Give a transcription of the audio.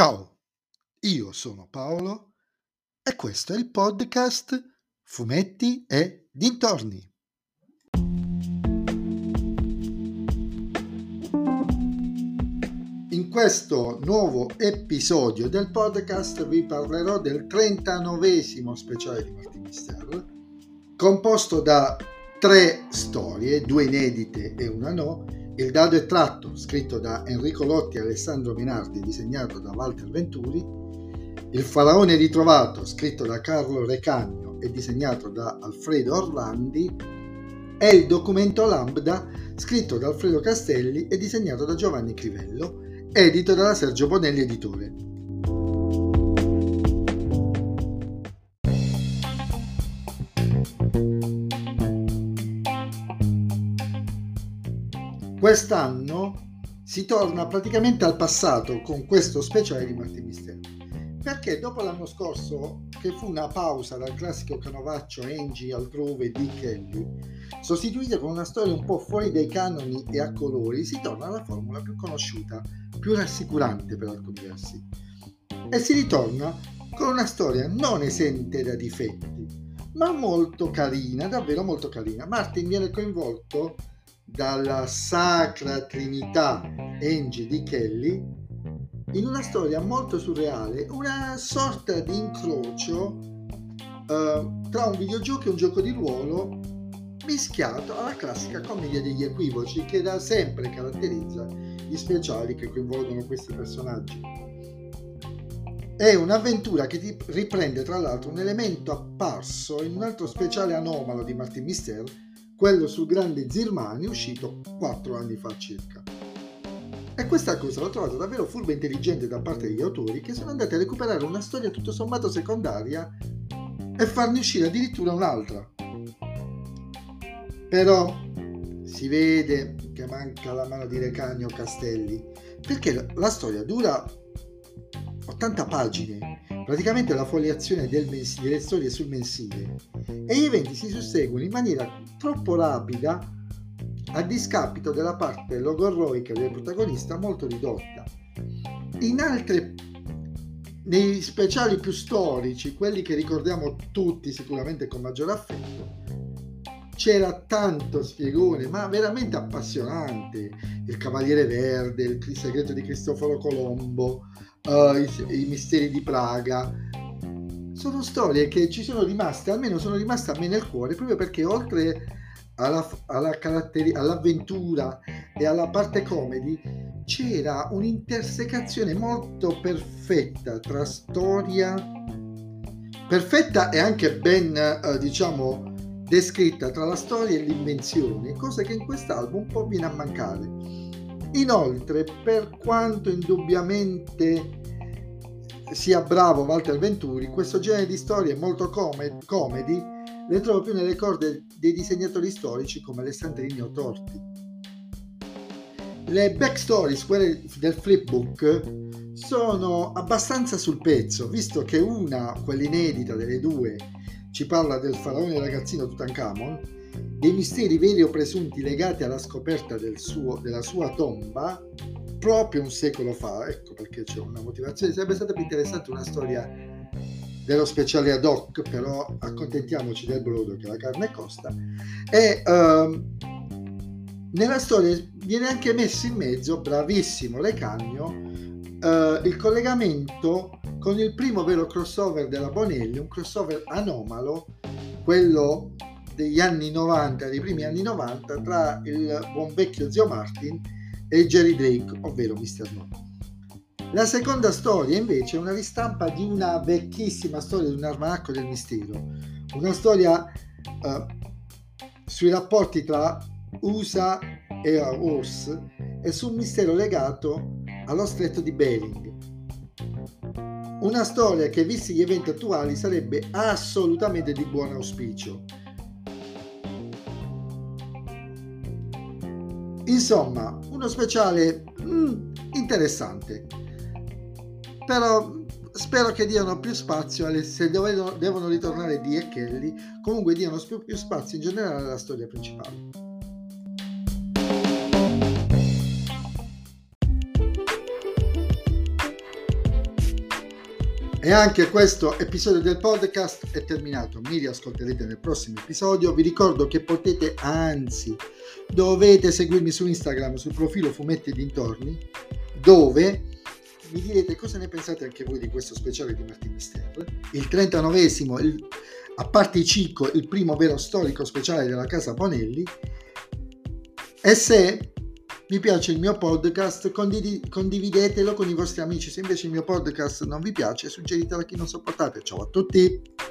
Ciao, io sono Paolo e questo è il podcast Fumetti e Dintorni. In questo nuovo episodio del podcast vi parlerò del 39 speciale di Martin Mister, composto da tre storie, due inedite e una no, il dado è tratto, scritto da Enrico Lotti e Alessandro Minardi, disegnato da Walter Venturi. Il faraone ritrovato, scritto da Carlo Recagno e disegnato da Alfredo Orlandi. E il documento Lambda, scritto da Alfredo Castelli e disegnato da Giovanni Crivello, edito dalla Sergio Bonelli Editore. Quest'anno si torna praticamente al passato con questo speciale di Martin Mistero. Perché dopo l'anno scorso, che fu una pausa dal classico canovaccio Angie altrove di Kelly, sostituita con una storia un po' fuori dai canoni e a colori, si torna alla formula più conosciuta, più rassicurante per alcuni versi. E si ritorna con una storia non esente da difetti, ma molto carina, davvero molto carina. Martin viene coinvolto dalla Sacra Trinità Angie di Kelly in una storia molto surreale, una sorta di incrocio uh, tra un videogioco e un gioco di ruolo mischiato alla classica commedia degli equivoci che da sempre caratterizza gli speciali che coinvolgono questi personaggi. È un'avventura che riprende tra l'altro un elemento apparso in un altro speciale anomalo di Martin Mister quello sul grande Zirmani uscito quattro anni fa circa. E questa cosa l'ho trovata davvero furba e intelligente da parte degli autori che sono andati a recuperare una storia tutto sommato secondaria e farne uscire addirittura un'altra. Però si vede che manca la mano di Recagno Castelli perché la storia dura 80 pagine, praticamente la foliazione del mens- delle storie sul mensile, e gli eventi si susseguono in maniera troppo rapida a discapito della parte logorroica del protagonista molto ridotta. In altre nei speciali più storici, quelli che ricordiamo tutti sicuramente con maggior affetto, c'era tanto spiegone, ma veramente appassionante. Il Cavaliere Verde, il segreto di Cristoforo Colombo, uh, i, i, misteri di Praga. Sono storie che ci sono rimaste, almeno sono rimaste a me nel cuore, proprio perché oltre alla, alla caratteri- all'avventura e alla parte comedy c'era un'intersecazione molto perfetta tra storia perfetta e anche ben eh, diciamo descritta tra la storia e l'invenzione, cosa che in quest'album un po' viene a mancare. Inoltre, per quanto indubbiamente sia bravo Walter Venturi, questo genere di storie molto com- comedy le trovo più nelle corde dei disegnatori storici come Alessandrini o Torti. Le backstories, quelle del flipbook, sono abbastanza sul pezzo, visto che una, quella inedita delle due, ci parla del faraone ragazzino Tutankhamon dei misteri veri o presunti legati alla scoperta del suo, della sua tomba proprio un secolo fa, ecco perché c'è una motivazione, sarebbe stata più interessante una storia dello speciale ad hoc, però accontentiamoci del brodo che la carne costa. E uh, nella storia viene anche messo in mezzo, bravissimo Lecagno, uh, il collegamento con il primo vero crossover della Bonelli, un crossover anomalo, quello degli anni 90, dei primi anni 90, tra il buon vecchio zio Martin e Jerry Drake, ovvero Mr. No. La seconda storia invece è una ristampa di una vecchissima storia di un armanacco del mistero, una storia uh, sui rapporti tra USA e URSS e su un mistero legato allo stretto di Bering. Una storia che, visti gli eventi attuali, sarebbe assolutamente di buon auspicio Insomma, uno speciale mm, interessante. Però spero che diano più spazio alle, se devono, devono ritornare Dee e Kelly, comunque diano più, più spazio in generale alla storia principale. E anche questo episodio del podcast è terminato. Mi riascolterete nel prossimo episodio. Vi ricordo che potete, anzi, dovete seguirmi su Instagram sul profilo Fumetti Dintorni, dove mi direte cosa ne pensate anche voi di questo speciale di Martin Mister. Il 39esimo, il, a parte i Cicco, il primo vero storico speciale della casa Bonelli. E se vi piace il mio podcast, condividetelo con i vostri amici. Se invece il mio podcast non vi piace, suggeritelo a chi non sopportate. Ciao a tutti!